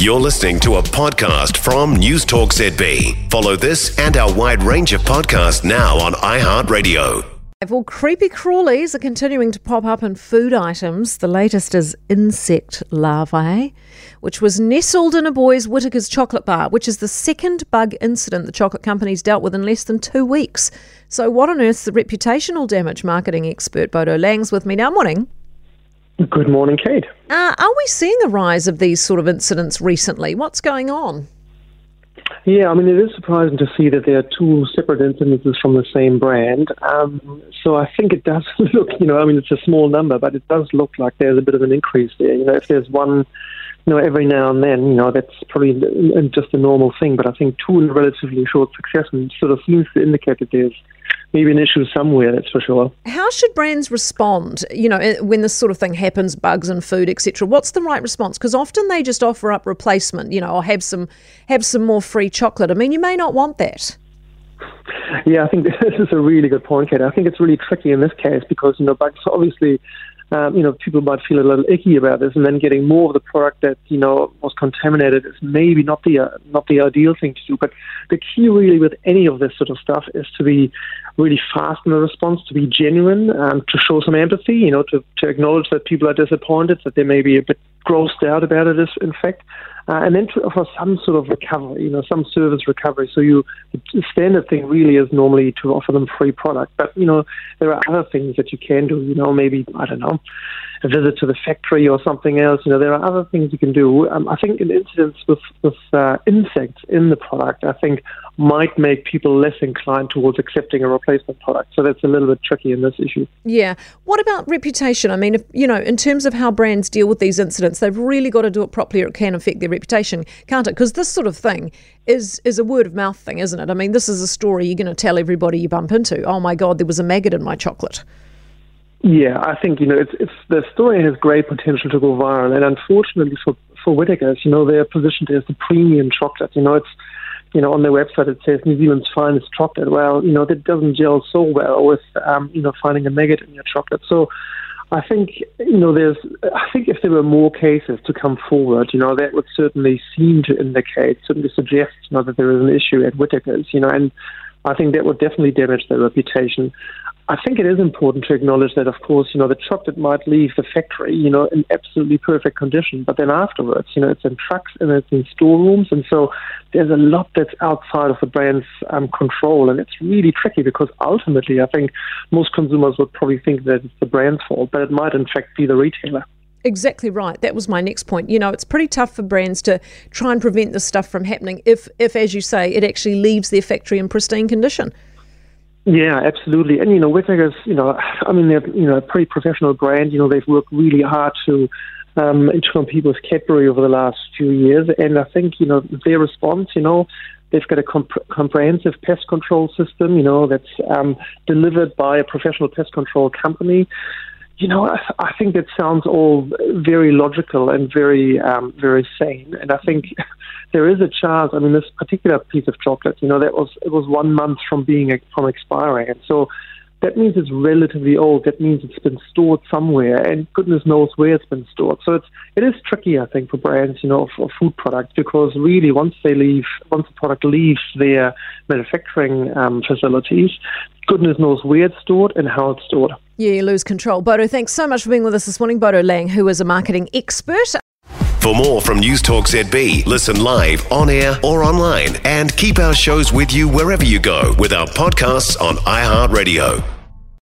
You're listening to a podcast from News Talk ZB. Follow this and our wide range of podcasts now on iHeartRadio. Well, creepy crawlies are continuing to pop up in food items. The latest is insect larvae, which was nestled in a boy's Whittaker's chocolate bar, which is the second bug incident the chocolate company's dealt with in less than two weeks. So, what on earth's the reputational damage? Marketing expert Bodo Lang's with me now. Morning. Good morning, Kate. Uh, are we seeing a rise of these sort of incidents recently? What's going on? Yeah, I mean, it is surprising to see that there are two separate incidences from the same brand. Um, so I think it does look, you know, I mean, it's a small number, but it does look like there's a bit of an increase there. You know, if there's one, you know, every now and then, you know, that's probably just a normal thing. But I think two in relatively short succession sort of seems to indicate that there's maybe an issue somewhere, that's for sure. How should brands respond, you know, eh, when this sort of thing happens, bugs and food, etc.? What's the right response? Because often they just offer up replacement, you know, or have some have some more free chocolate. I mean, you may not want that. Yeah, I think this is a really good point, Kate. I think it's really tricky in this case because, you know, bugs obviously um, you know, people might feel a little icky about this, and then getting more of the product that you know was contaminated is maybe not the uh, not the ideal thing to do. But the key, really, with any of this sort of stuff, is to be really fast in the response, to be genuine, um, to show some empathy. You know, to to acknowledge that people are disappointed, that they may be a bit grossed out about it. In fact, uh, and then to offer some sort of recovery, you know, some service recovery. So you, the standard thing really is normally to offer them free product, but you know, there are other things that you can do. You know, maybe I don't know, a visit to the factory or something else. You know, there are other things you can do. Um, I think in incidents with with uh, insects in the product, I think might make people less inclined towards accepting a replacement product. So that's a little bit tricky in this issue. Yeah. What about reputation? I mean, if, you know, in terms of how brands deal with these incidents, they've really got to do it properly or it can affect their reputation, can't it? Because this sort of thing is is a word of mouth thing, isn't it? I mean, this is a story you're going to tell everybody you bump into. Oh my God, there was a maggot in my chocolate. Yeah, I think you know it's it's the story has great potential to go viral, and unfortunately for for Whittaker's, you know, they're positioned as the premium chocolate. You know, it's you know on their website it says New Zealand's finest chocolate. Well, you know that doesn't gel so well with um, you know finding a maggot in your chocolate. So I think you know there's I think if there were more cases to come forward, you know that would certainly seem to indicate, certainly suggest you know that there is an issue at Whittaker's. You know, and I think that would definitely damage their reputation. I think it is important to acknowledge that, of course, you know, the chocolate might leave the factory, you know, in absolutely perfect condition, but then afterwards, you know, it's in trucks and it's in storerooms, and so there's a lot that's outside of the brand's um, control, and it's really tricky because ultimately, I think most consumers would probably think that it's the brand's fault, but it might in fact be the retailer. Exactly right. That was my next point. You know, it's pretty tough for brands to try and prevent this stuff from happening if, if as you say, it actually leaves their factory in pristine condition. Yeah, absolutely. And, you know, Whittaker's, you know, I mean, they're, you know, a pretty professional brand. You know, they've worked really hard to um, turn people's Cadbury over the last few years. And I think, you know, their response, you know, they've got a comp- comprehensive pest control system, you know, that's um, delivered by a professional pest control company you know, I, I think it sounds all very logical and very, um, very sane. And I think there is a chance. I mean, this particular piece of chocolate, you know, that was it was one month from being from expiring, and so that means it's relatively old. That means it's been stored somewhere, and goodness knows where it's been stored. So it's it is tricky, I think, for brands, you know, for food products, because really once they leave, once the product leaves their manufacturing um, facilities, goodness knows where it's stored and how it's stored. Yeah, you lose control. Bodo, thanks so much for being with us this morning. Bodo Lang, who is a marketing expert. For more from News Talk ZB, listen live, on air, or online, and keep our shows with you wherever you go with our podcasts on iHeartRadio.